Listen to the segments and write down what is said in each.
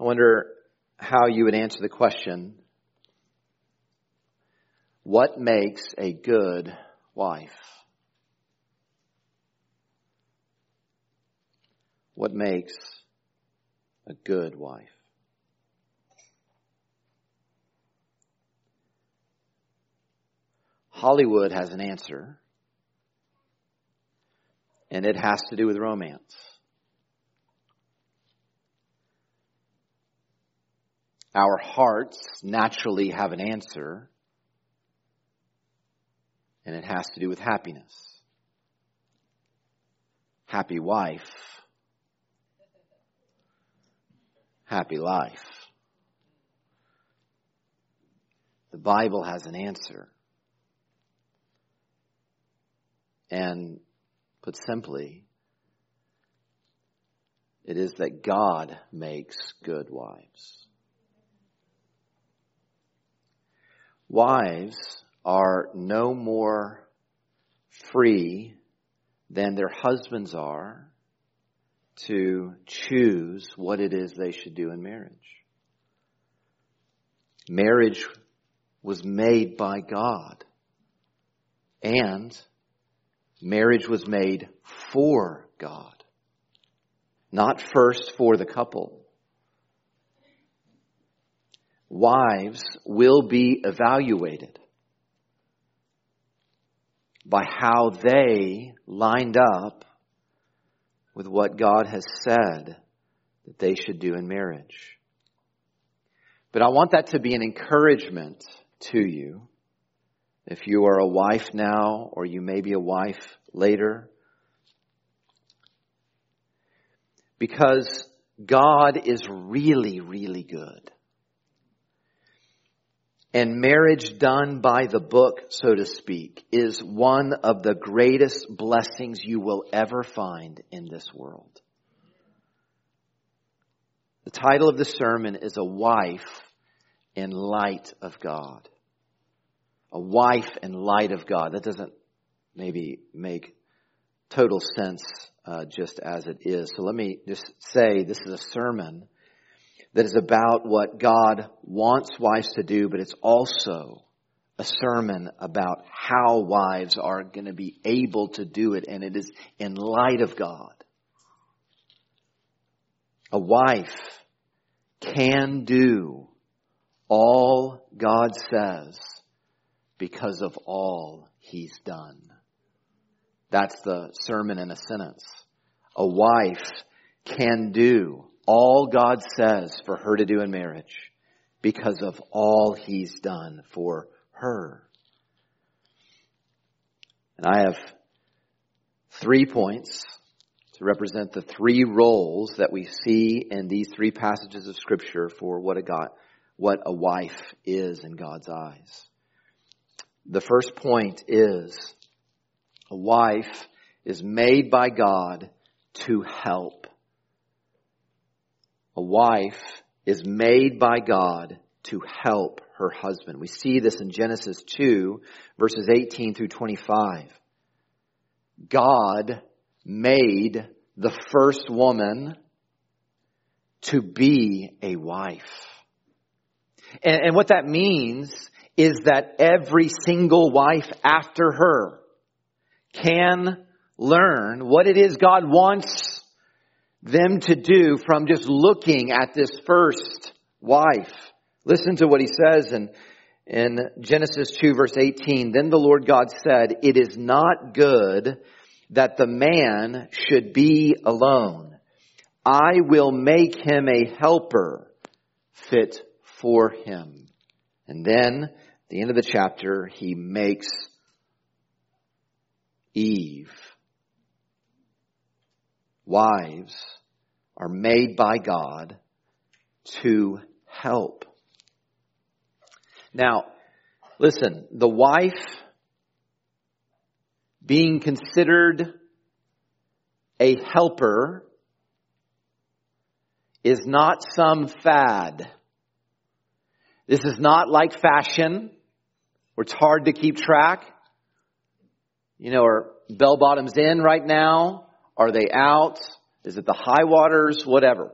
I wonder how you would answer the question what makes a good wife? What makes a good wife? Hollywood has an answer, and it has to do with romance. Our hearts naturally have an answer, and it has to do with happiness. Happy wife, happy life. The Bible has an answer. And put simply, it is that God makes good wives. Wives are no more free than their husbands are to choose what it is they should do in marriage. Marriage was made by God and marriage was made for God, not first for the couple. Wives will be evaluated by how they lined up with what God has said that they should do in marriage. But I want that to be an encouragement to you if you are a wife now, or you may be a wife later. Because God is really, really good. And marriage done by the book, so to speak, is one of the greatest blessings you will ever find in this world. The title of the sermon is A Wife in Light of God a wife in light of God. That doesn't maybe make total sense uh, just as it is. So let me just say this is a sermon that is about what God wants wives to do, but it's also a sermon about how wives are going to be able to do it, and it is in light of God. A wife can do all God says because of all he's done. That's the sermon in a sentence. A wife can do all God says for her to do in marriage because of all he's done for her. And I have three points to represent the three roles that we see in these three passages of scripture for what a God, what a wife is in God's eyes. The first point is a wife is made by God to help. A wife is made by God to help her husband. We see this in Genesis 2 verses 18 through 25. God made the first woman to be a wife. And, and what that means is that every single wife after her can learn what it is God wants them to do from just looking at this first wife. Listen to what he says in, in Genesis 2 verse 18. Then the Lord God said, it is not good that the man should be alone. I will make him a helper fit for him. And then at the end of the chapter, he makes Eve. Wives are made by God to help. Now, listen, the wife being considered a helper is not some fad. This is not like fashion where it's hard to keep track. You know, are bell bottoms in right now? Are they out? Is it the high waters? Whatever.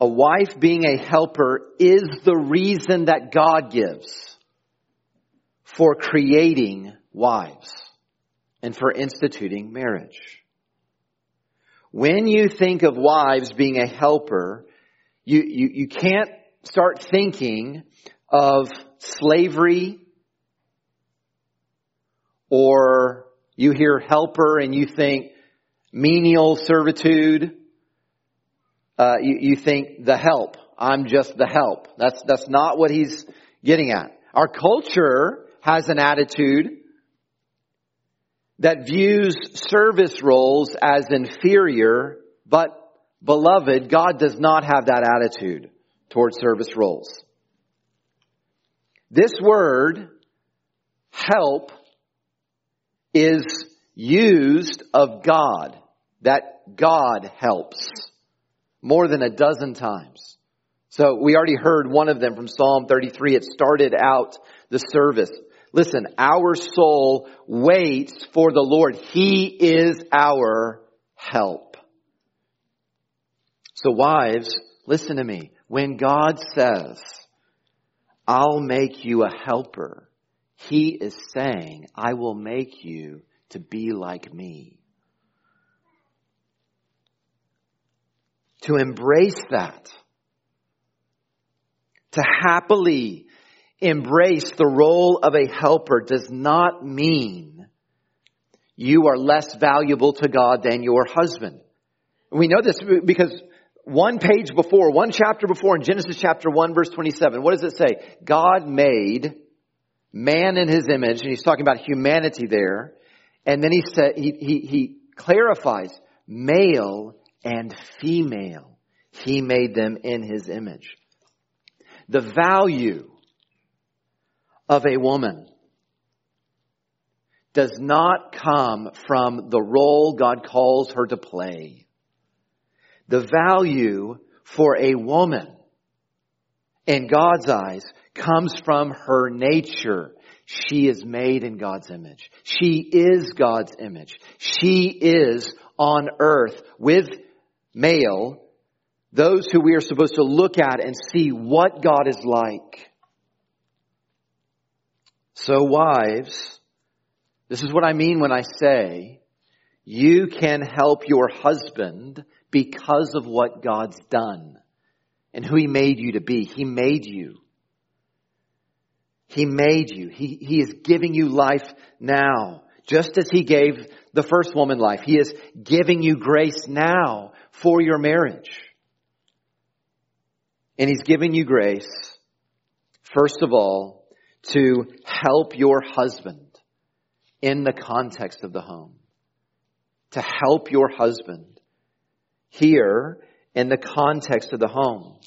a wife being a helper is the reason that God gives for creating wives and for instituting marriage. When you think of wives being a helper, you, you, you can't start thinking of slavery or you hear helper and you think menial servitude. Uh, you, you think the help. I'm just the help. That's, that's not what he's getting at. Our culture has an attitude that views service roles as inferior, but beloved, God does not have that attitude towards service roles. This word, help, is used of God, that God helps more than a dozen times. So we already heard one of them from Psalm 33. It started out the service. Listen, our soul waits for the Lord. He is our help. So wives, listen to me. When God says, I'll make you a helper, He is saying, I will make you to be like me. To embrace that. To happily embrace the role of a helper does not mean you are less valuable to God than your husband. We know this because one page before, one chapter before in Genesis chapter 1 verse 27, what does it say? God made man in his image, and he's talking about humanity there. And then he said, he, he, he clarifies male and female. He made them in his image. The value of a woman does not come from the role God calls her to play. The value for a woman in God's eyes comes from her nature. She is made in God's image. She is God's image. She is on earth with male, those who we are supposed to look at and see what God is like. So wives, this is what I mean when I say you can help your husband because of what God's done and who he made you to be. He made you. He made you. He, he is giving you life now, just as he gave the first woman life. He is giving you grace now for your marriage. And he's giving you grace, first of all, to help your husband in the context of the home. To help your husband here in the context of the home.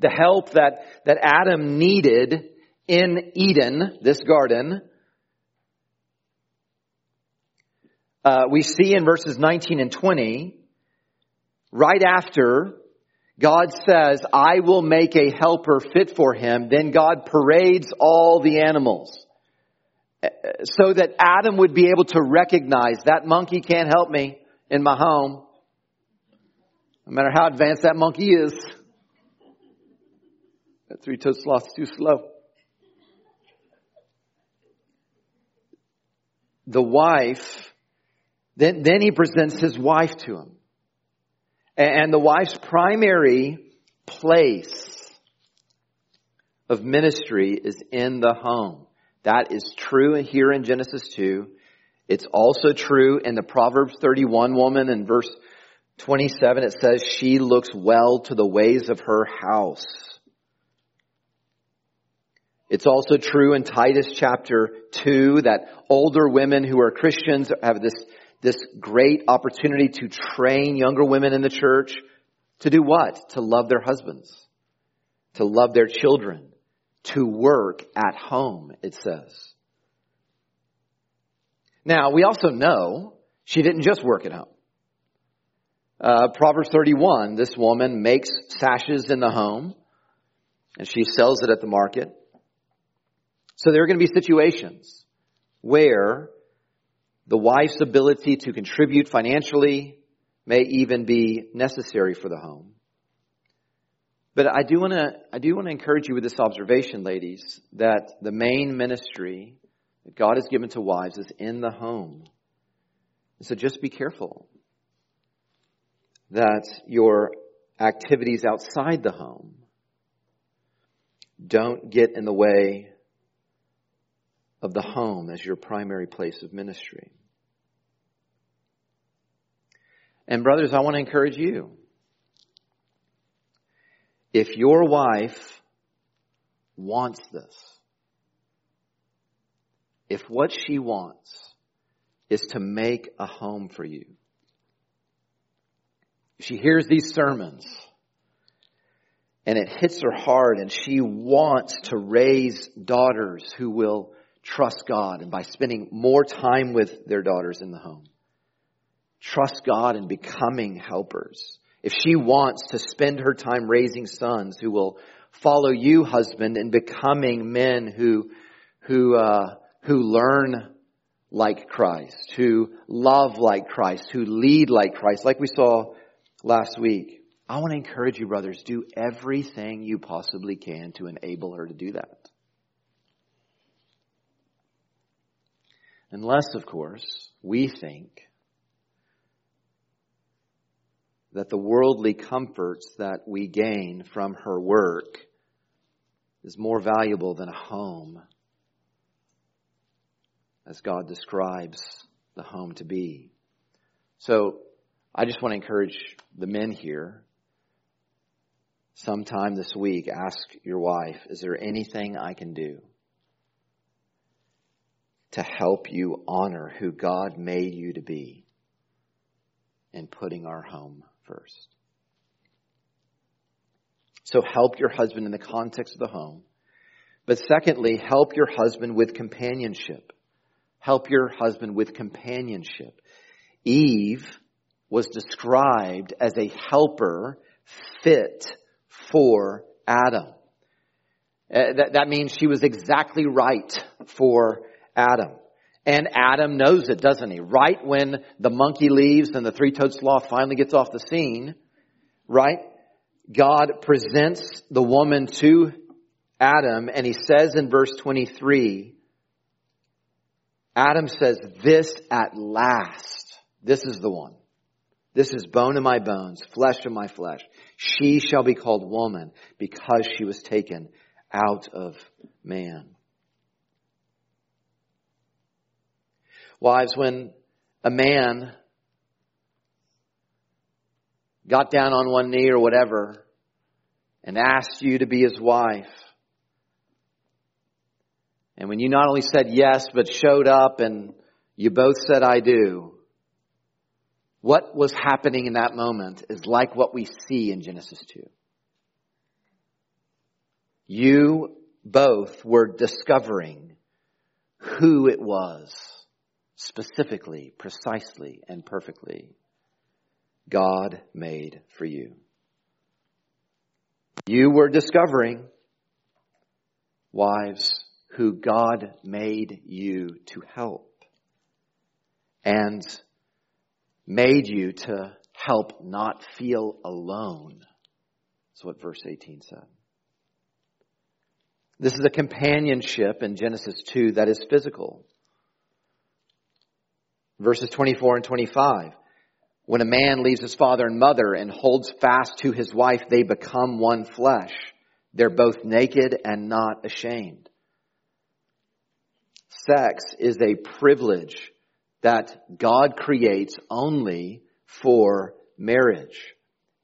The help that, that Adam needed in Eden, this garden, uh, we see in verses 19 and 20, right after God says, I will make a helper fit for him. Then God parades all the animals so that Adam would be able to recognize that monkey can't help me in my home. No matter how advanced that monkey is. That three-toed sloth's too slow. The wife, then, then he presents his wife to him. And the wife's primary place of ministry is in the home. That is true here in Genesis 2. It's also true in the Proverbs 31 woman in verse 27. It says, she looks well to the ways of her house. It's also true in Titus chapter 2 that older women who are Christians have this this great opportunity to train younger women in the church to do what? To love their husbands, to love their children, to work at home, it says. Now, we also know she didn't just work at home. Uh, Proverbs 31, this woman makes sashes in the home and she sells it at the market. So there are going to be situations where the wife's ability to contribute financially may even be necessary for the home. But I do want to I do want to encourage you with this observation, ladies, that the main ministry that God has given to wives is in the home. So just be careful that your activities outside the home don't get in the way of the home as your primary place of ministry. And brothers, I want to encourage you. If your wife wants this, if what she wants is to make a home for you, she hears these sermons and it hits her hard and she wants to raise daughters who will trust God and by spending more time with their daughters in the home. Trust God in becoming helpers. If she wants to spend her time raising sons who will follow you, husband, in becoming men who, who, uh, who learn like Christ, who love like Christ, who lead like Christ, like we saw last week. I want to encourage you, brothers, do everything you possibly can to enable her to do that. Unless, of course, we think that the worldly comforts that we gain from her work is more valuable than a home, as God describes the home to be. So, I just want to encourage the men here. Sometime this week, ask your wife, is there anything I can do to help you honor who God made you to be in putting our home first. So help your husband in the context of the home. But secondly, help your husband with companionship. Help your husband with companionship. Eve was described as a helper fit for Adam. Uh, that, that means she was exactly right for Adam. And Adam knows it, doesn't he? Right when the monkey leaves and the three-toed sloth finally gets off the scene, right? God presents the woman to Adam and he says in verse 23, Adam says, this at last, this is the one. This is bone of my bones, flesh of my flesh. She shall be called woman because she was taken out of man. Wives, when a man got down on one knee or whatever and asked you to be his wife, and when you not only said yes, but showed up and you both said, I do, what was happening in that moment is like what we see in Genesis 2. You both were discovering who it was specifically, precisely, and perfectly God made for you. You were discovering, wives, who God made you to help and made you to help not feel alone. That's what verse 18 said. This is a companionship in Genesis 2 that is physical. Verses 24 and 25. When a man leaves his father and mother and holds fast to his wife, they become one flesh. They're both naked and not ashamed. Sex is a privilege that God creates only for marriage.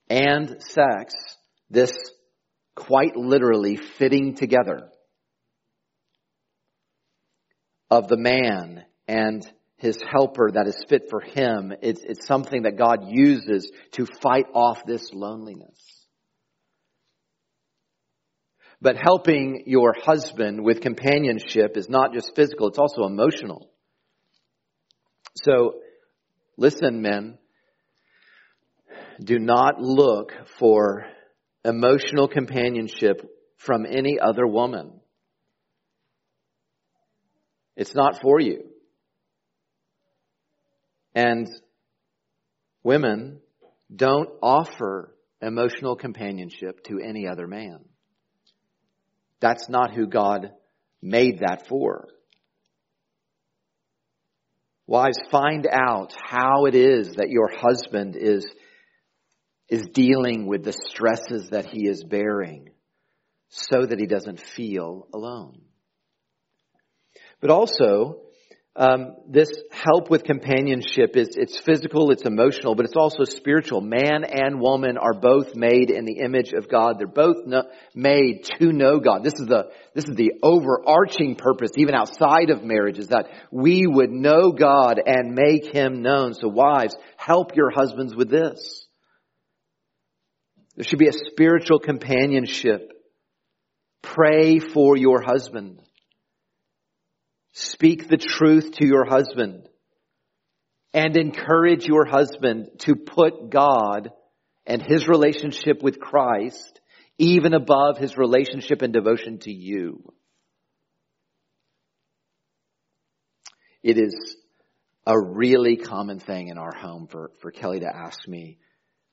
And sex, this quite literally fitting together of the man and his helper that is fit for him. It's, it's something that God uses to fight off this loneliness. But helping your husband with companionship is not just physical, it's also emotional. So, listen, men. Do not look for emotional companionship from any other woman. It's not for you. And women, don't offer emotional companionship to any other man. That's not who God made that for. Wives, find out how it is that your husband is, is dealing with the stresses that he is bearing so that he doesn't feel alone. But also, um, this help with companionship is it's physical, it's emotional, but it's also spiritual. Man and woman are both made in the image of God. They're both no, made to know God. This is the this is the overarching purpose, even outside of marriage, is that we would know God and make Him known. So, wives, help your husbands with this. There should be a spiritual companionship. Pray for your husband. Speak the truth to your husband and encourage your husband to put God and his relationship with Christ even above his relationship and devotion to you. It is a really common thing in our home for, for Kelly to ask me,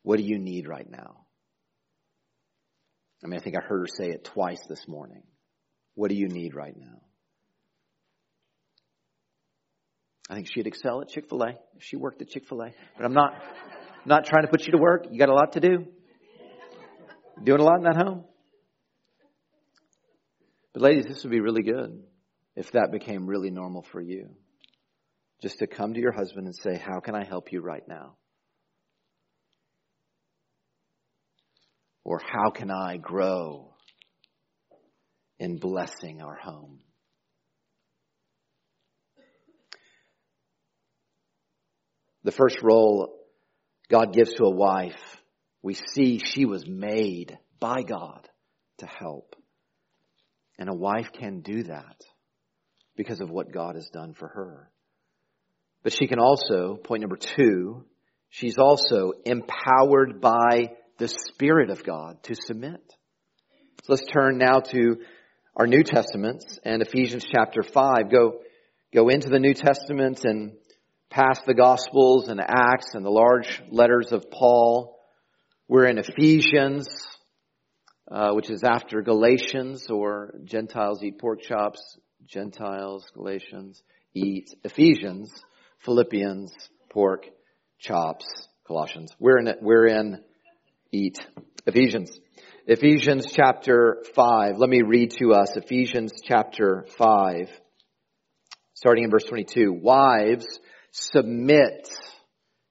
what do you need right now? I mean, I think I heard her say it twice this morning. What do you need right now? I think she'd excel at Chick fil A if she worked at Chick fil A. But I'm not, not trying to put you to work. You got a lot to do. Doing a lot in that home. But ladies, this would be really good if that became really normal for you. Just to come to your husband and say, How can I help you right now? Or how can I grow in blessing our home? The first role God gives to a wife, we see she was made by God to help. And a wife can do that because of what God has done for her. But she can also, point number two, she's also empowered by the Spirit of God to submit. So let's turn now to our New Testaments and Ephesians chapter 5. Go, go into the New Testament and past the Gospels and Acts and the large letters of Paul. We're in Ephesians, uh, which is after Galatians, or Gentiles eat pork chops. Gentiles, Galatians eat Ephesians, Philippians, pork chops, Colossians. We're in. We're in eat Ephesians. Ephesians chapter 5. Let me read to us Ephesians chapter 5, starting in verse 22. Wives, submit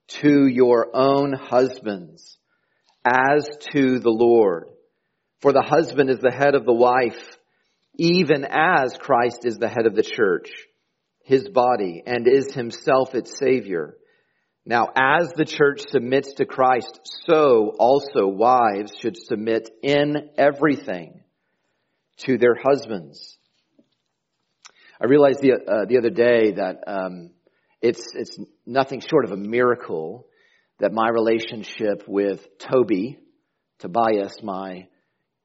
to your own husbands as to the Lord. For the husband is the head of the wife, even as Christ is the head of the church, his body, and is himself its savior. Now, as the church submits to Christ, so also wives should submit in everything to their husbands. I realized the, uh, the other day that um, it's, it's nothing short of a miracle that my relationship with Toby, Tobias, my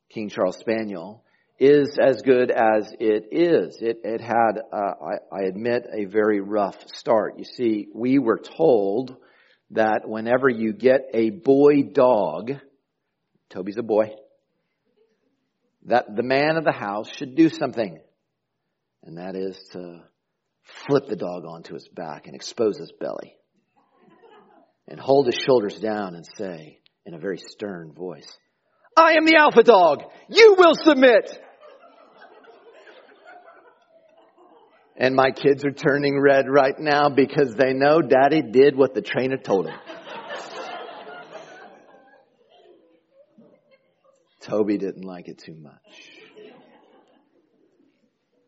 King Charles Spaniel, is as good as it is. It, it had, uh, I, I admit, a very rough start. You see, we were told that whenever you get a boy dog, Toby's a boy, that the man of the house should do something. And that is to flip the dog onto his back and expose his belly and hold his shoulders down and say in a very stern voice, I am the alpha dog. You will submit. And my kids are turning red right now because they know daddy did what the trainer told him. Toby didn't like it too much.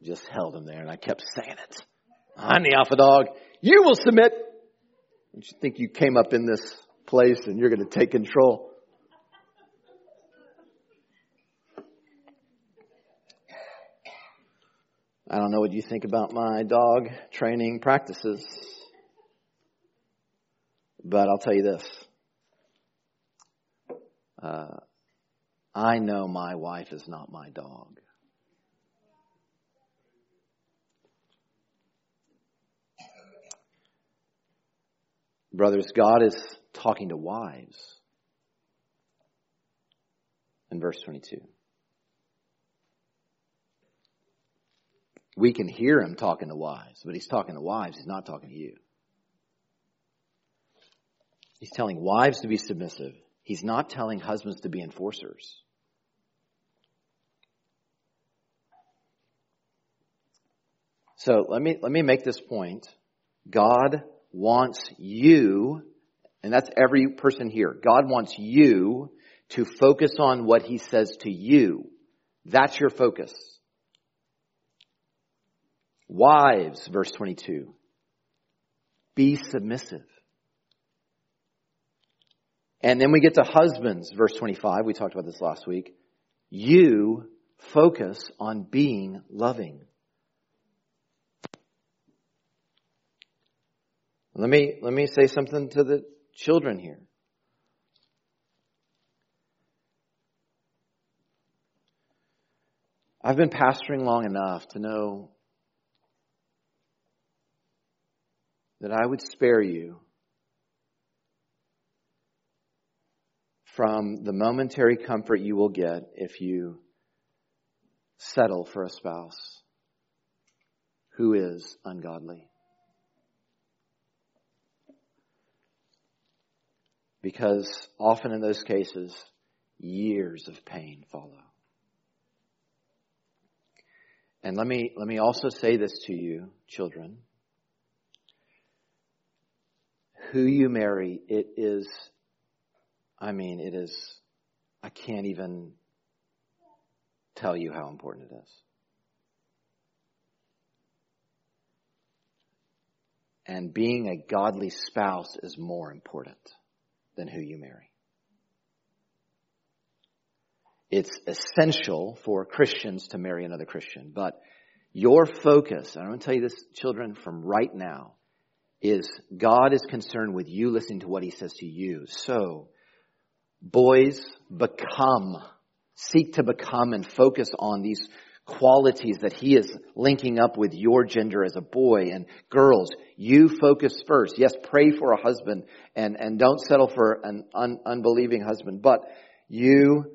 Just held him there and I kept saying it. I'm the alpha dog. You will submit. Don't you think you came up in this place and you're going to take control? I don't know what you think about my dog training practices, but I'll tell you this. Uh, I know my wife is not my dog. Brothers, God is talking to wives. in verse 22. We can hear him talking to wives, but he's talking to wives, he's not talking to you. He's telling wives to be submissive. He's not telling husbands to be enforcers. So let me, let me make this point. God wants you, and that's every person here. God wants you to focus on what he says to you. That's your focus. Wives, verse 22. Be submissive. And then we get to husbands, verse 25. We talked about this last week. You focus on being loving. Let me, let me say something to the children here. I've been pastoring long enough to know that I would spare you from the momentary comfort you will get if you settle for a spouse who is ungodly. Because often in those cases, years of pain follow. And let me, let me also say this to you, children. Who you marry, it is, I mean, it is, I can't even tell you how important it is. And being a godly spouse is more important than who you marry. It's essential for Christians to marry another Christian, but your focus, and I'm going to tell you this, children, from right now, is God is concerned with you listening to what He says to you. So, boys, become, seek to become and focus on these qualities that he is linking up with your gender as a boy and girls. You focus first. Yes pray for a husband and and don't settle for an un, unbelieving husband but you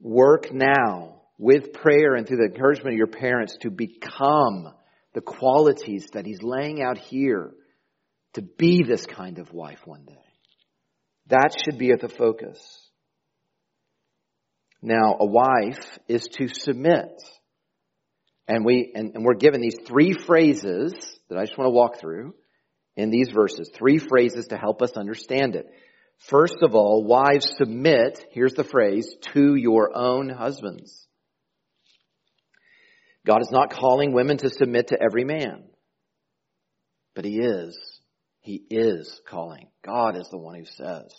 work now with prayer and through the encouragement of your parents to become the qualities that he's laying out here to be this kind of wife one day. That should be at the focus now, a wife is to submit. And we, and, and, we're given these three phrases that I just want to walk through in these verses. Three phrases to help us understand it. First of all, wives submit, here's the phrase, to your own husbands. God is not calling women to submit to every man. But He is. He is calling. God is the one who says,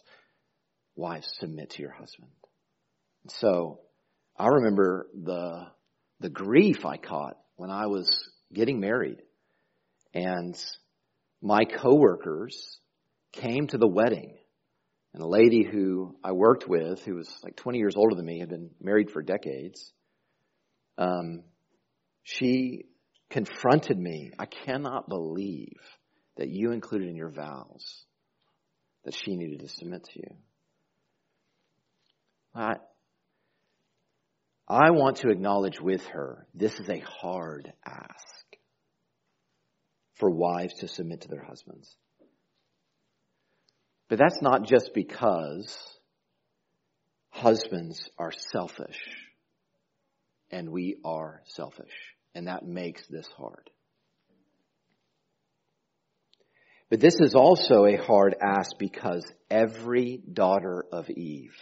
wives submit to your husband. So I remember the, the grief I caught when I was getting married and my coworkers came to the wedding and a lady who I worked with, who was like 20 years older than me, had been married for decades, um, she confronted me. I cannot believe that you included in your vows that she needed to submit to you. I, I want to acknowledge with her this is a hard ask for wives to submit to their husbands. But that's not just because husbands are selfish and we are selfish, and that makes this hard. But this is also a hard ask because every daughter of Eve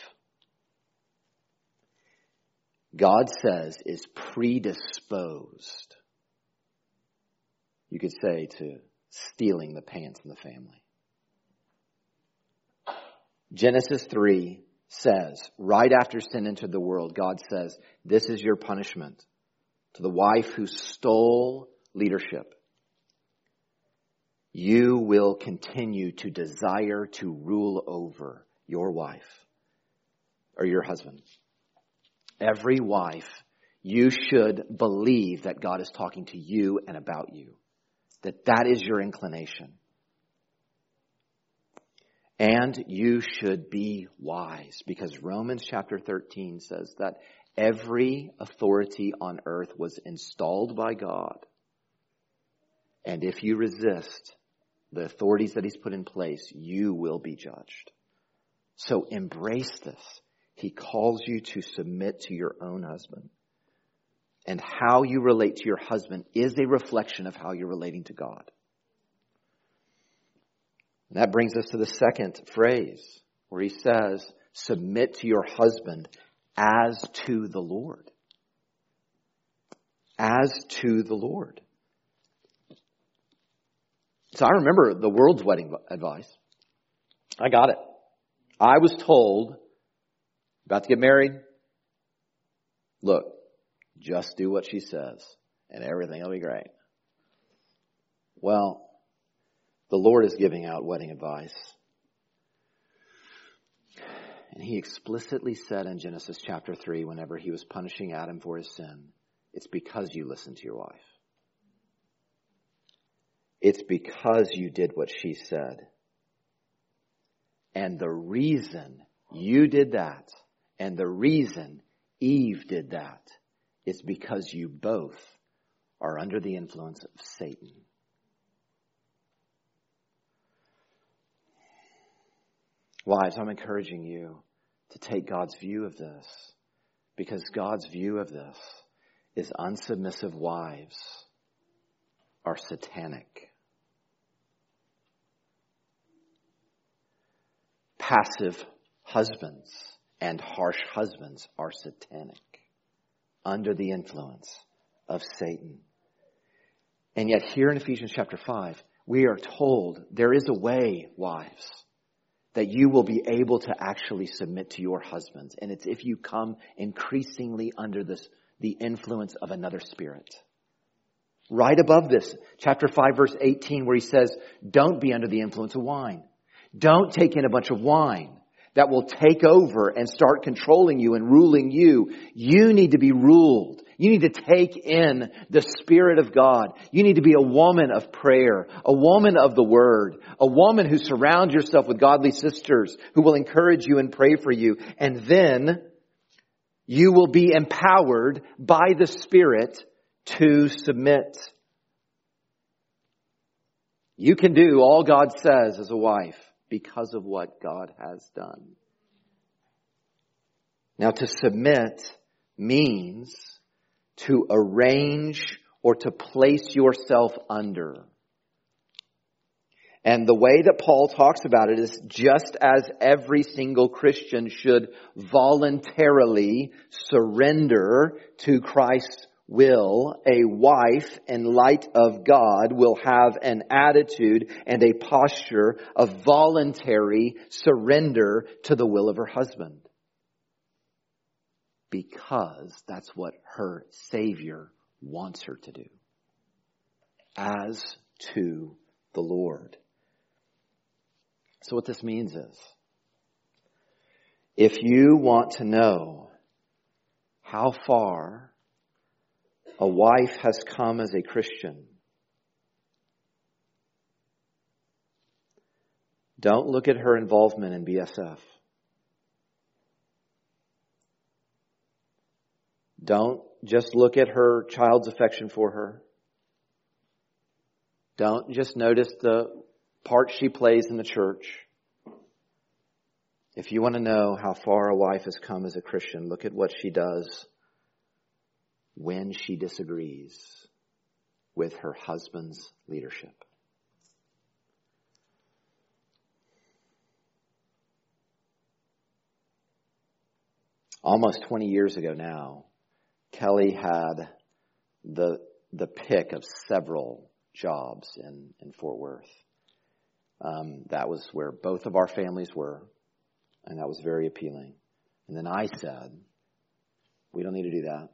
God says is predisposed, you could say, to stealing the pants in the family. Genesis 3 says, right after sin entered the world, God says, this is your punishment to the wife who stole leadership. You will continue to desire to rule over your wife or your husband every wife, you should believe that God is talking to you and about you. That that is your inclination. And you should be wise because Romans chapter 13 says that every authority on earth was installed by God. And if you resist the authorities that he's put in place, you will be judged. So embrace this. He calls you to submit to your own husband. And how you relate to your husband is a reflection of how you're relating to God. And that brings us to the second phrase where he says, submit to your husband as to the Lord. As to the Lord. So I remember the world's wedding advice. I got it. I was told, about to get married, look, just do what she says and everything will be great. Well, the Lord is giving out wedding advice. And he explicitly said in Genesis chapter 3, whenever he was punishing Adam for his sin, it's because you listened to your wife. It's because you did what she said. And the reason you did that, and the reason Eve did that, is because you both are under the influence of Satan. Wives, I'm encouraging you to take God's view of this because God's view of this is unsubmissive wives are satanic. Passive husbands and harsh husbands are satanic under the influence of Satan. And yet here in Ephesians chapter 5, we are told there is a way, wives, that you will be able to actually submit to your husbands. And it's if you come increasingly under this, the influence of another spirit. Right above this, chapter 5 verse 18 where he says, don't be under the influence of wine. Don't take in a bunch of wine that will take over and start controlling you and ruling you. You need to be ruled. You need to take in the Spirit of God. You need to be a woman of prayer, a woman of the Word, a woman who surrounds yourself with godly sisters who will encourage you and pray for you. And then you will be empowered by the Spirit to submit. You can do all God says as a wife because of what God has done. Now to submit means to arrange or to place yourself under. And the way that Paul talks about it is just as every single Christian should voluntarily surrender to Christ's will, a wife in light of God will have an attitude and a posture of voluntary surrender to the will of her husband. Because that's what her Savior wants her to do. As to the Lord. So what this means is, if you want to know how far a wife has come as a Christian. Don't look at her involvement in BSF. Don't just look at her child's affection for her. Don't just notice the part she plays in the church. If you want to know how far a wife has come as a Christian, look at what she does when she disagrees with her husband's leadership. Almost 20 years ago now, Kelly had the, the pick of several jobs in, in Fort Worth. Um, that was where both of our families were, and that was very appealing. And then I said, we don't need to do that.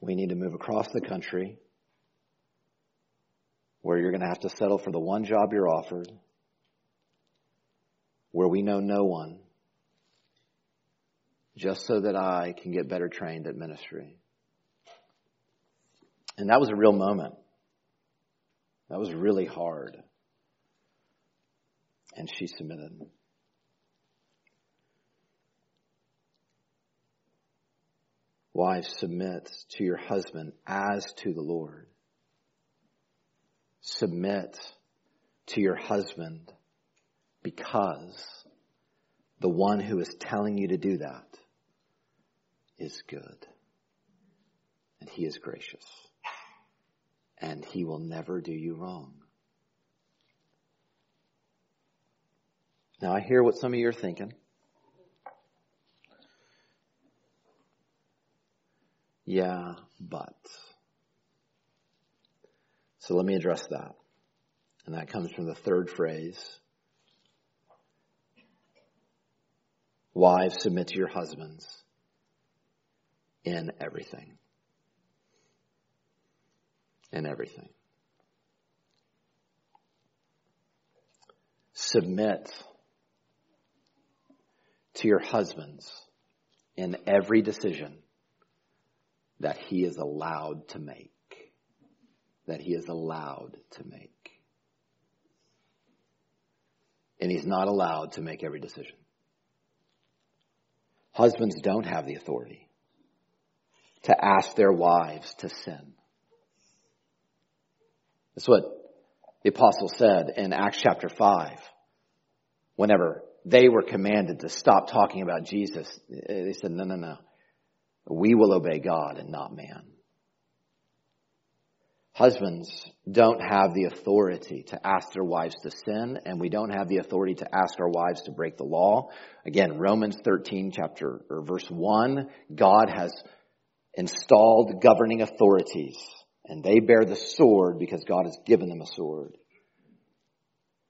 We need to move across the country where you're going to have to settle for the one job you're offered, where we know no one, just so that I can get better trained at ministry. And that was a real moment. That was really hard. And she submitted. Wives, submit to your husband as to the Lord. Submit to your husband because the one who is telling you to do that is good. And he is gracious. And he will never do you wrong. Now I hear what some of you are thinking. Yeah, but. So let me address that. And that comes from the third phrase. Wives, submit to your husbands in everything. In everything. Submit to your husbands in every decision that he is allowed to make. That he is allowed to make. And he's not allowed to make every decision. Husbands don't have the authority to ask their wives to sin. That's what the apostle said in Acts chapter 5. Whenever they were commanded to stop talking about Jesus, they said, no, no, no. We will obey God and not man. Husbands don't have the authority to ask their wives to sin, and we don't have the authority to ask our wives to break the law. Again, Romans 13 chapter, or verse 1, God has installed governing authorities, and they bear the sword because God has given them a sword.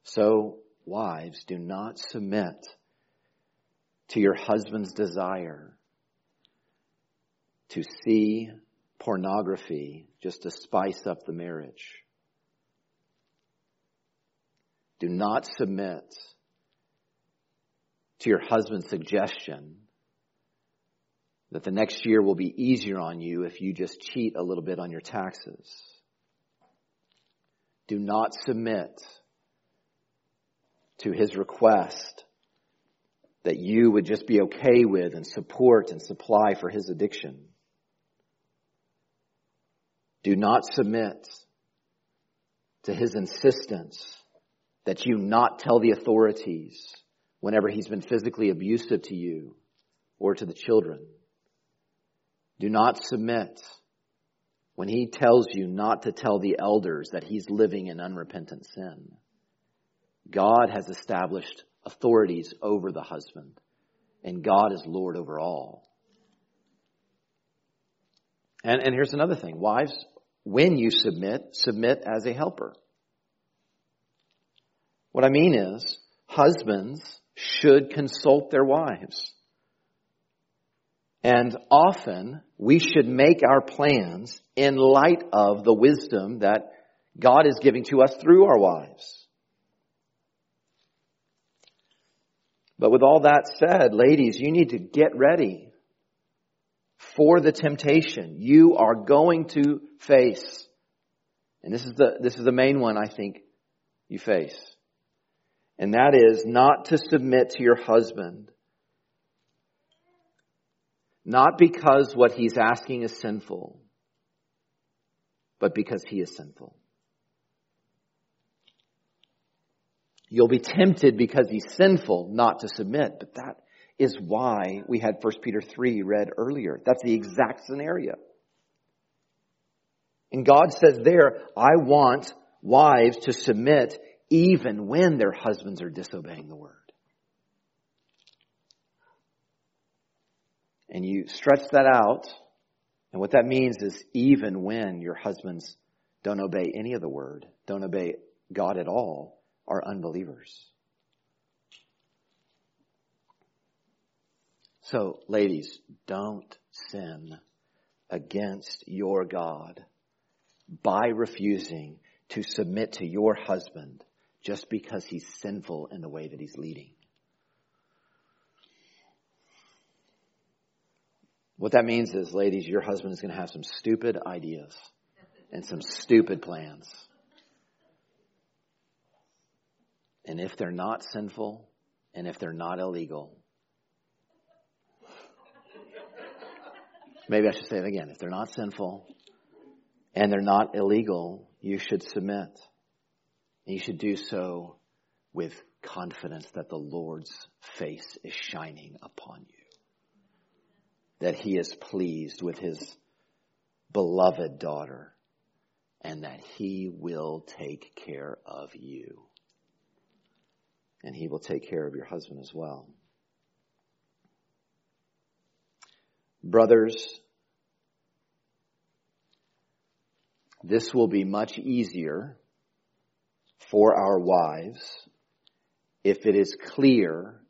So, wives, do not submit to your husband's desire to see pornography just to spice up the marriage. Do not submit to your husband's suggestion that the next year will be easier on you if you just cheat a little bit on your taxes. Do not submit to his request that you would just be okay with and support and supply for his addiction. Do not submit to his insistence that you not tell the authorities whenever he's been physically abusive to you or to the children. Do not submit when he tells you not to tell the elders that he's living in unrepentant sin. God has established authorities over the husband, and God is Lord over all. And, and here's another thing. Wives, when you submit, submit as a helper. What I mean is, husbands should consult their wives. And often we should make our plans in light of the wisdom that God is giving to us through our wives. But with all that said, ladies, you need to get ready for the temptation you are going to face. And this is the, this is the main one I think you face. And that is not to submit to your husband. Not because what he's asking is sinful, but because he is sinful. You'll be tempted because he's sinful not to submit, but that is why we had 1 Peter 3 read earlier. That's the exact scenario. And God says there, I want wives to submit even when their husbands are disobeying the word. And you stretch that out, and what that means is even when your husbands don't obey any of the word, don't obey God at all, are unbelievers. So, ladies, don't sin against your God by refusing to submit to your husband just because he's sinful in the way that he's leading. What that means is, ladies, your husband is going to have some stupid ideas and some stupid plans. And if they're not sinful, and if they're not illegal, maybe I should say it again. If they're not sinful and they're not illegal, you should submit. And you should do so with confidence that the Lord's face is shining upon you. That he is pleased with his beloved daughter and that he will take care of you. And he will take care of your husband as well. Brothers, this will be much easier for our wives if it is clear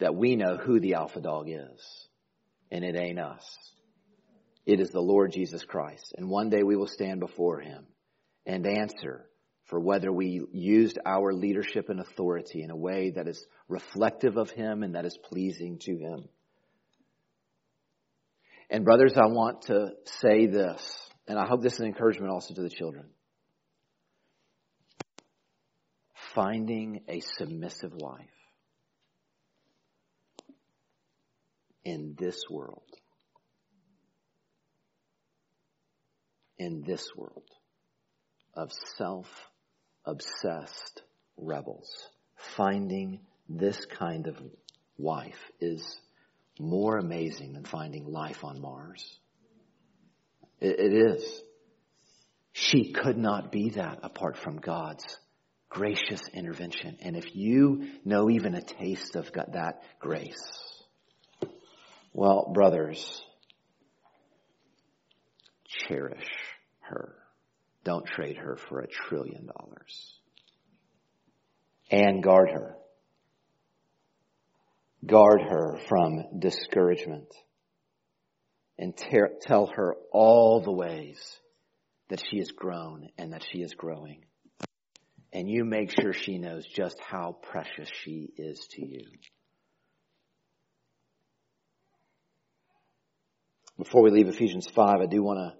that we know who the alpha dog is. And it ain't us. It is the Lord Jesus Christ. And one day we will stand before him and answer for whether we used our leadership and authority in a way that is reflective of him and that is pleasing to him. And brothers, I want to say this, and I hope this is an encouragement also to the children. Finding a submissive wife in this world in this world of self obsessed rebels. Finding this kind of wife is more amazing than finding life on Mars. it, it is. She could not be that apart from God's gracious intervention. And if you know even a taste of that grace, well, brothers, cherish her. Don't trade her for a trillion dollars. And guard her. Guard her from discouragement. And ter- tell her all the ways that she has grown and that she is growing. And you make sure she knows just how precious she is to you. Before we leave Ephesians 5, I do want to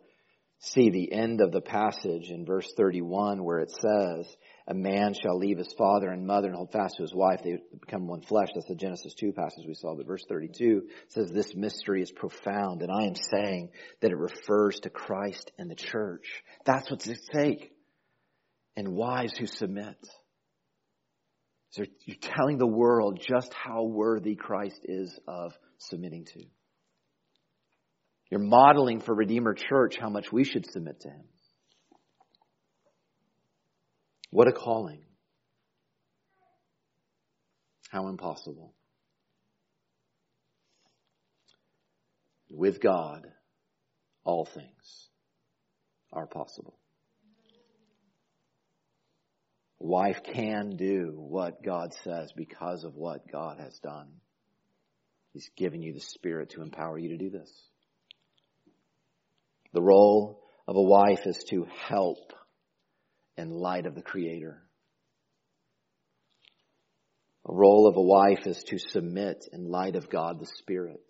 see the end of the passage in verse 31 where it says, a man shall leave his father and mother and hold fast to his wife. They become one flesh. That's the Genesis 2 passage we saw. But verse 32 says this mystery is profound. And I am saying that it refers to Christ and the church. That's what's at stake. And wives who submit. So you're telling the world just how worthy Christ is of submitting to. You're modeling for Redeemer Church how much we should submit to Him. What a calling. How impossible. With God, all things are possible. wife can do what God says because of what God has done. He's given you the Spirit to empower you to do this. The role of a wife is to help in light of the Creator. The role of a wife is to submit in light of God the Spirit.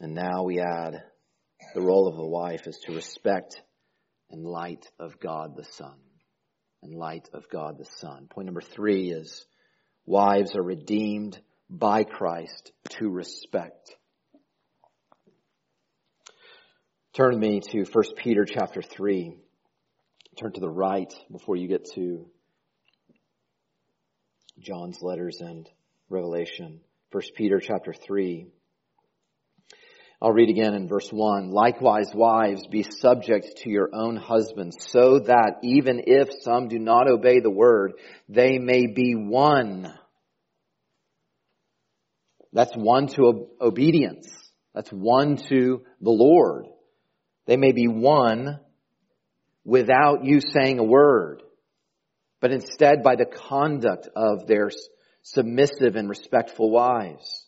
And now we add the role of a wife is to respect in light of God the Son. In light of God the Son. Point number three is wives are redeemed by Christ to respect. Turn me to 1 Peter chapter 3. Turn to the right before you get to John's letters and Revelation. 1 Peter chapter 3. I'll read again in verse 1. Likewise, wives, be subject to your own husbands, so that even if some do not obey the word, they may be won. That's won to obedience. That's won to the Lord. They may be won without you saying a word, but instead by the conduct of their submissive and respectful wives.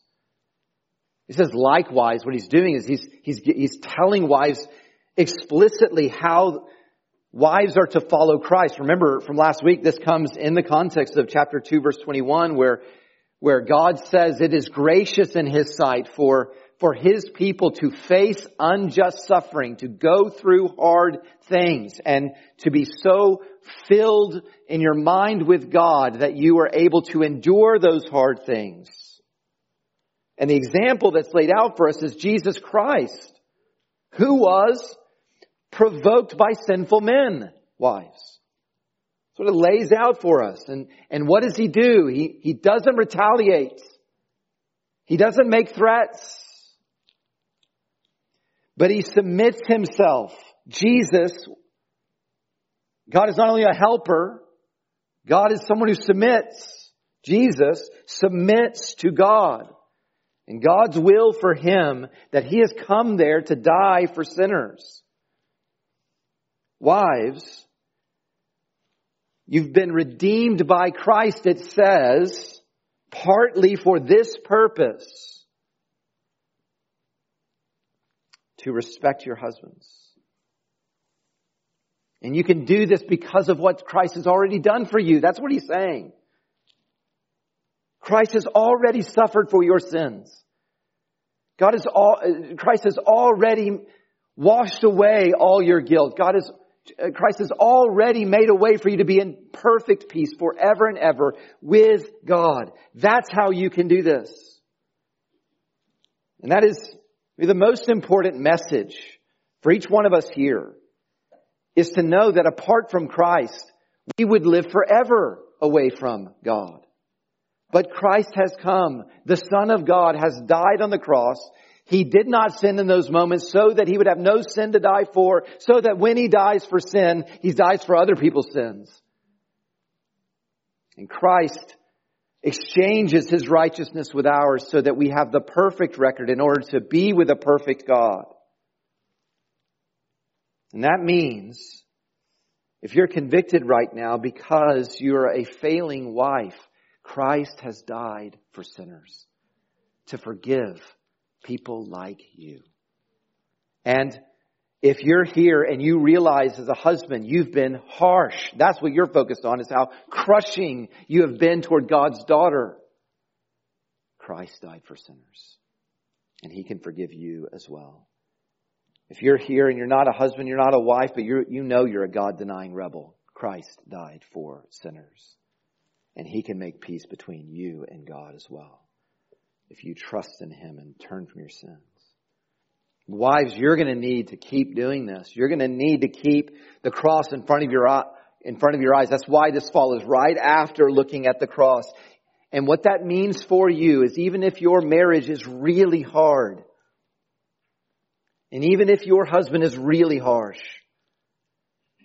He says likewise, what he's doing is he's, he's, he's telling wives explicitly how wives are to follow Christ. Remember from last week, this comes in the context of chapter 2 verse 21 where, where God says it is gracious in his sight for for His people to face unjust suffering, to go through hard things, and to be so filled in your mind with God that you are able to endure those hard things. And the example that's laid out for us is Jesus Christ, who was provoked by sinful men, wives. Sort of lays out for us. And, and what does he do? He, he doesn't retaliate. He doesn't make threats. But he submits himself. Jesus, God is not only a helper, God is someone who submits. Jesus submits to God. And God's will for him that he has come there to die for sinners. Wives, you've been redeemed by Christ, it says, partly for this purpose, to respect your husbands. And you can do this because of what Christ has already done for you. That's what he's saying. Christ has already suffered for your sins. God is all, Christ has already washed away all your guilt. God has uh, Christ has already made a way for you to be in perfect peace forever and ever with God. That's how you can do this. And that is the most important message for each one of us here is to know that apart from Christ, we would live forever away from God. But Christ has come. The Son of God has died on the cross he did not sin in those moments so that he would have no sin to die for, so that when he dies for sin, he dies for other people's sins. And Christ exchanges his righteousness with ours so that we have the perfect record in order to be with a perfect God. And that means if you're convicted right now because you're a failing wife, Christ has died for sinners to forgive people like you. And if you're here and you realize as a husband you've been harsh, that's what you're focused on is how crushing you have been toward God's daughter. Christ died for sinners and he can forgive you as well. If you're here and you're not a husband, you're not a wife, but you you know you're a God denying rebel, Christ died for sinners. And he can make peace between you and God as well if you trust in Him and turn from your sins. Wives, you're going to need to keep doing this. You're going to need to keep the cross in front of your in front of your eyes. That's why this follows right after looking at the cross. And what that means for you is even if your marriage is really hard, and even if your husband is really harsh,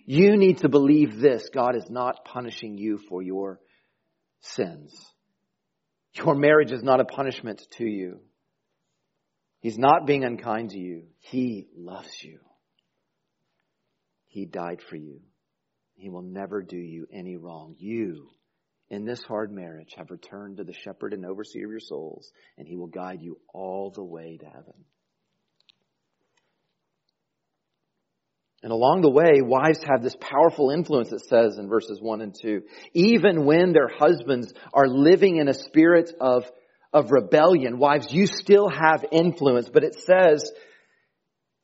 you need to believe this. God is not punishing you for your sins. Your marriage is not a punishment to you. He's not being unkind to you. He loves you. He died for you. He will never do you any wrong. You, in this hard marriage, have returned to the shepherd and overseer of your souls, and he will guide you all the way to heaven. And along the way, wives have this powerful influence, it says in verses 1 and 2. Even when their husbands are living in a spirit of, of rebellion, wives, you still have influence. But it says,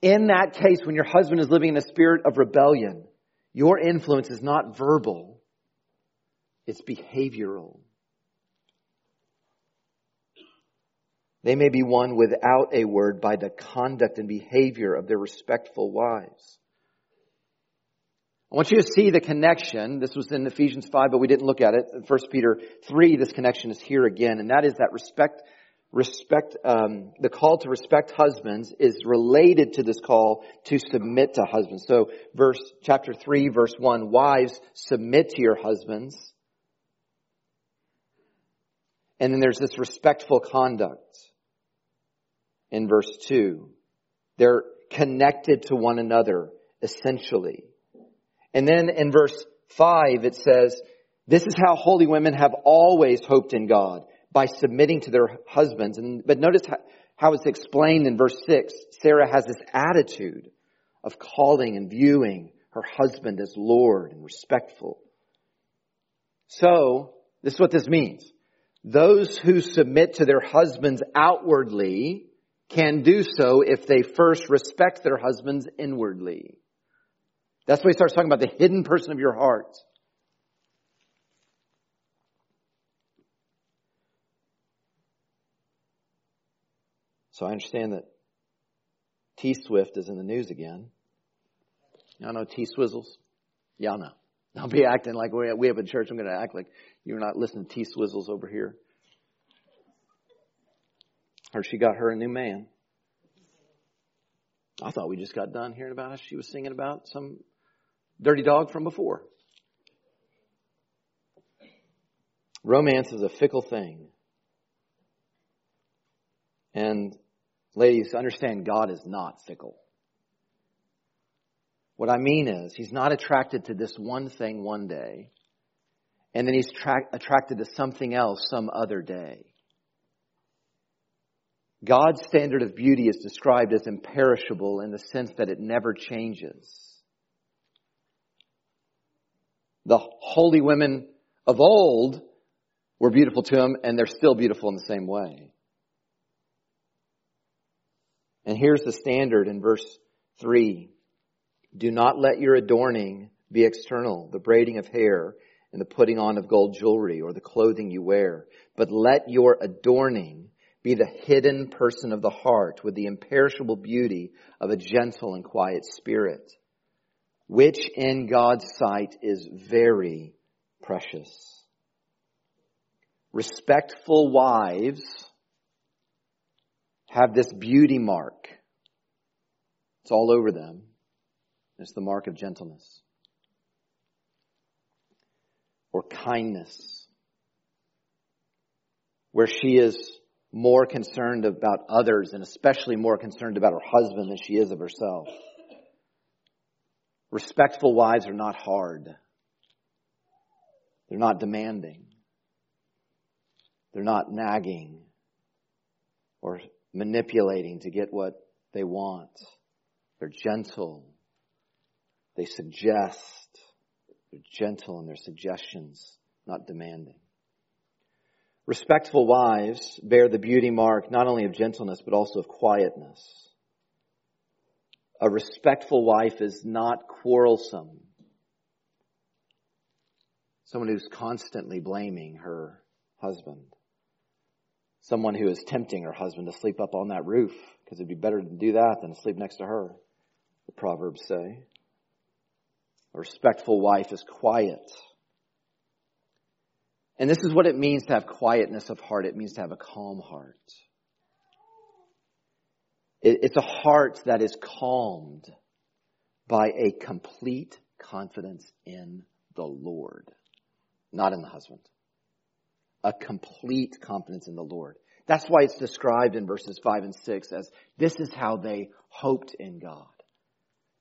in that case, when your husband is living in a spirit of rebellion, your influence is not verbal, it's behavioral. They may be won without a word by the conduct and behavior of their respectful wives. I want you to see the connection. This was in Ephesians 5, but we didn't look at it. In 1 Peter 3, this connection is here again, and that is that respect, respect, um, the call to respect husbands is related to this call to submit to husbands. So verse, chapter 3, verse 1, wives, submit to your husbands. And then there's this respectful conduct in verse 2. They're connected to one another, essentially. And then in verse 5 it says, this is how holy women have always hoped in God by submitting to their husbands. And, but notice how, how it's explained in verse 6. Sarah has this attitude of calling and viewing her husband as Lord and respectful. So, this is what this means. Those who submit to their husbands outwardly can do so if they first respect their husbands inwardly. That's why he starts talking about the hidden person of your heart. So I understand that T Swift is in the news again. Y'all know T Swizzles? Y'all know. I'll be acting like we have a church. I'm going to act like you're not listening to T Swizzles over here. Or she got her a new man. I thought we just got done hearing about how she was singing about some dirty dog from before. Romance is a fickle thing. And Ladies, understand God is not fickle. What I mean is, He's not attracted to this one thing one day, and then He's tra- attracted to something else some other day. God's standard of beauty is described as imperishable in the sense that it never changes. The holy women of old were beautiful to him, and they're still beautiful in the same way. And here's the standard in verse 3. Do not let your adorning be external, the braiding of hair and the putting on of gold jewelry or the clothing you wear, but let your adorning be the hidden person of the heart with the imperishable beauty of a gentle and quiet spirit, which in God's sight is very precious. Respectful wives have this beauty mark. It's all over them. It's the mark of gentleness or kindness, where she is more concerned about others and especially more concerned about her husband than she is of herself. Respectful wives are not hard. They're not demanding. They're not nagging or manipulating to get what they want. They're gentle. They suggest. They're gentle in their suggestions, not demanding. Respectful wives bear the beauty mark not only of gentleness, but also of quietness. A respectful wife is not quarrelsome. Someone who's constantly blaming her husband. Someone who is tempting her husband to sleep up on that roof, because it'd be better to do that than to sleep next to her, the Proverbs say. A respectful wife is quiet. And this is what it means to have quietness of heart. It means to have a calm heart. It's a heart that is calmed by a complete confidence in the Lord, not in the husband a complete confidence in the Lord. That's why it's described in verses 5 and 6 as this is how they hoped in God.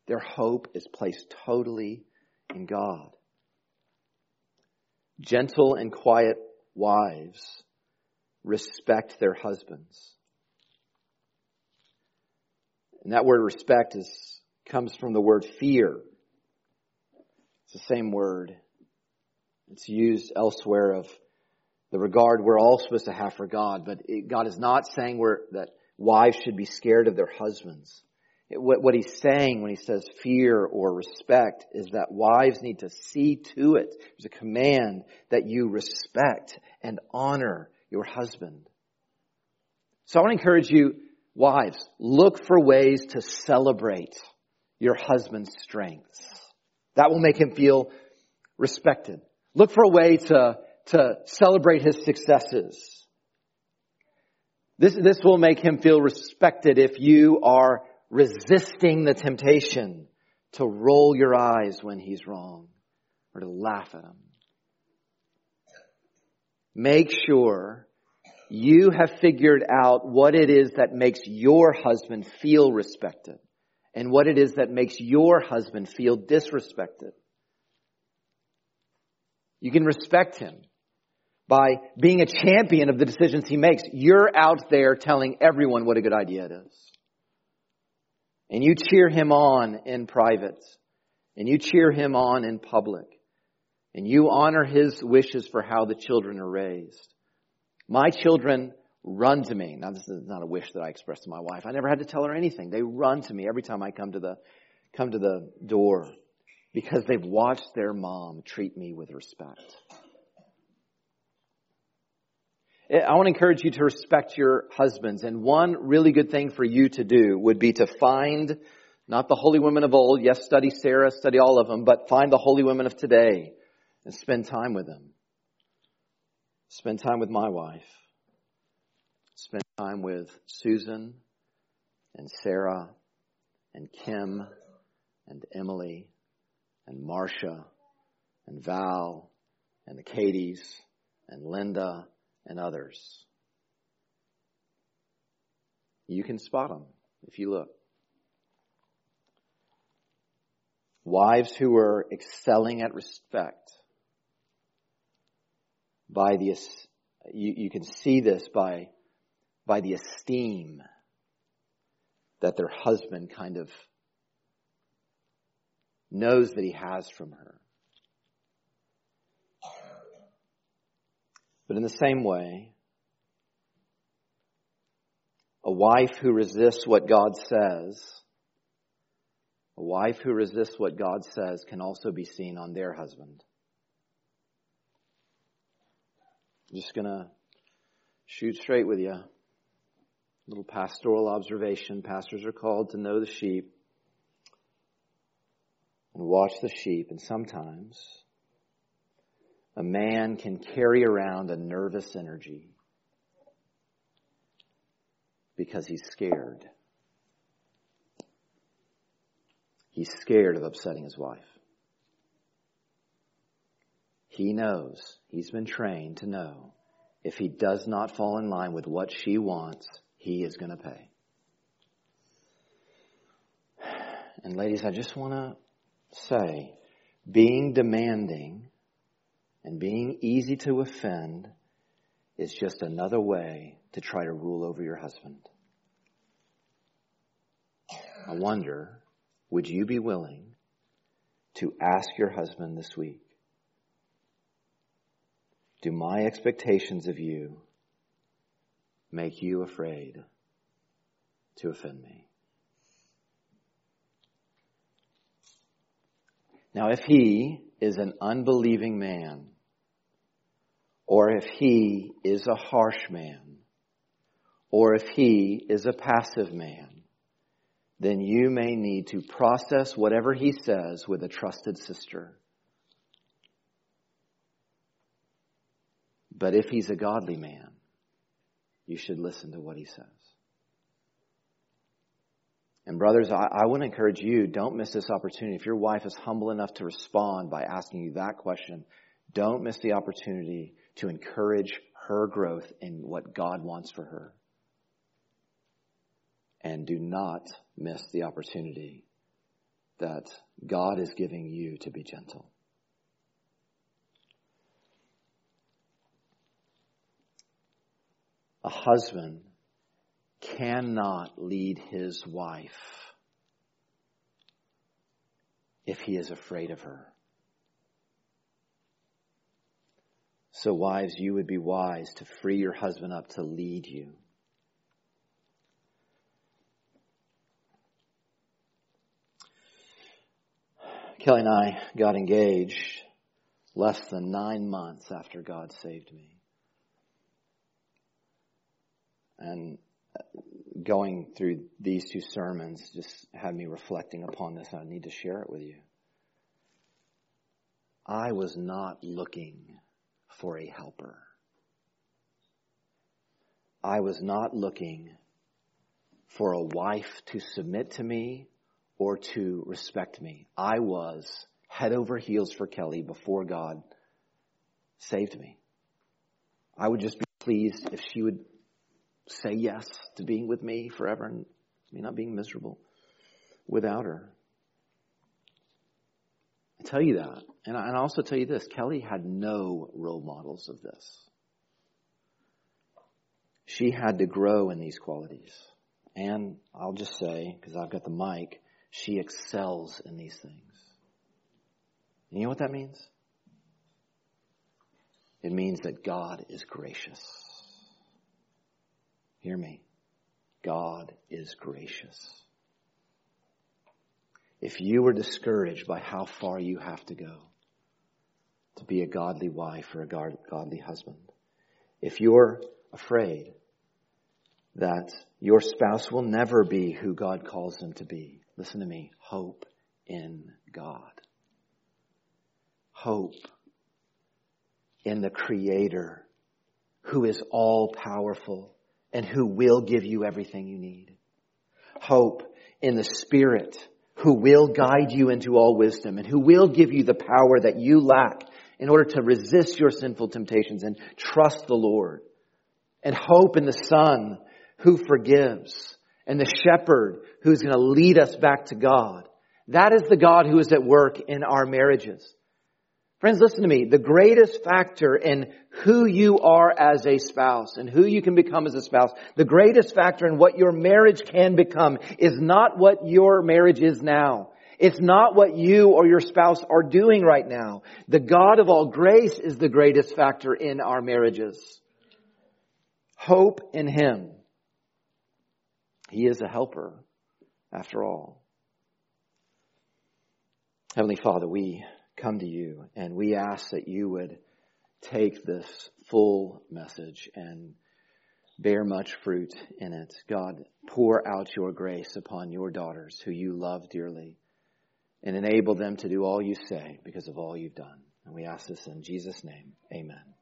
Their hope is placed totally in God. Gentle and quiet wives respect their husbands. And that word respect is, comes from the word fear. It's the same word. It's used elsewhere of the regard we're all supposed to have for God, but it, God is not saying that wives should be scared of their husbands. It, what, what he's saying when he says fear or respect is that wives need to see to it. There's a command that you respect and honor your husband. So I want to encourage you, wives, look for ways to celebrate your husband's strengths. That will make him feel respected. Look for a way to to celebrate his successes. This, this will make him feel respected if you are resisting the temptation to roll your eyes when he's wrong or to laugh at him. Make sure you have figured out what it is that makes your husband feel respected and what it is that makes your husband feel disrespected. You can respect him by being a champion of the decisions he makes. You're out there telling everyone what a good idea it is. And you cheer him on in private. And you cheer him on in public. And you honor his wishes for how the children are raised. My children run to me. Now, this is not a wish that I express to my wife. I never had to tell her anything. They run to me every time I come to the, come to the door because they've watched their mom treat me with respect. Eh, I want to encourage you to respect your husbands. And one really good thing for you to do would be to find not the holy women of old. Yes, study Sarah, study all of them, but find the holy women of today and spend time with them. Spend time with my wife. Spend time with Susan and Sarah and Kim and Emily and Marcia and Val and the Katies and Linda and others. You can spot them if you look. Wives who are excelling at respect by the, you, you can see this by, by the esteem that their husband kind of knows that he has from her. But in the same way, a wife who resists what God says, a wife who resists what God says can also be seen on their husband. Just gonna shoot straight with you. Little pastoral observation. Pastors are called to know the sheep and watch the sheep, and sometimes a man can carry around a nervous energy because he's scared. He's scared of upsetting his wife. He knows, he's been trained to know, if he does not fall in line with what she wants, he is going to pay. And ladies, I just want to say, being demanding and being easy to offend is just another way to try to rule over your husband. I wonder, would you be willing to ask your husband this week, do my expectations of you make you afraid to offend me? Now, if he is an unbelieving man, or if he is a harsh man, or if he is a passive man, then you may need to process whatever he says with a trusted sister. But if he's a godly man, you should listen to what he says. And brothers, I, I want to encourage you, don't miss this opportunity. If your wife is humble enough to respond by asking you that question, don't miss the opportunity to encourage her growth in what God wants for her. And do not miss the opportunity that God is giving you to be gentle. A husband cannot lead his wife if he is afraid of her. So, wives, you would be wise to free your husband up to lead you. Kelly and I got engaged less than nine months after God saved me. And uh, going through these two sermons just had me reflecting upon this. I need to share it with you. I was not looking for a helper. I was not looking for a wife to submit to me or to respect me. I was head over heels for Kelly before God saved me. I would just be pleased if she would say yes to being with me forever and me not being miserable without her. I tell you that. And I, also tell you this Kelly had no role models of this. She had to grow in these qualities. And I'll just say, because I've got the mic, she excels in these things. And you know what that means? It means that God is gracious. Hear me. God is gracious. If you are discouraged by how far you have to go to be a godly wife or a godly husband, if you're afraid that your spouse will never be who God calls them to be, listen to me, hope in God. Hope in the Creator who is all powerful and who will give you everything you need. Hope in the Spirit who will guide you into all wisdom and who will give you the power that you lack in order to resist your sinful temptations and trust the Lord. And hope in the Son who forgives and the shepherd who's going to lead us back to God. That is the God who is at work in our marriages. Friends, listen to me. The greatest factor in who you are as a spouse and who you can become as a spouse, the greatest factor in what your marriage can become is not what your marriage is now. It's not what you or your spouse are doing right now. The God of all grace is the greatest factor in our marriages. Hope in Him. He is a helper, after all. Heavenly Father, we come to you and we ask that you would take this full message and bear much fruit in it. God, pour out your grace upon your daughters who you love dearly and enable them to do all you say because of all you've done. And we ask this in Jesus' name. Amen.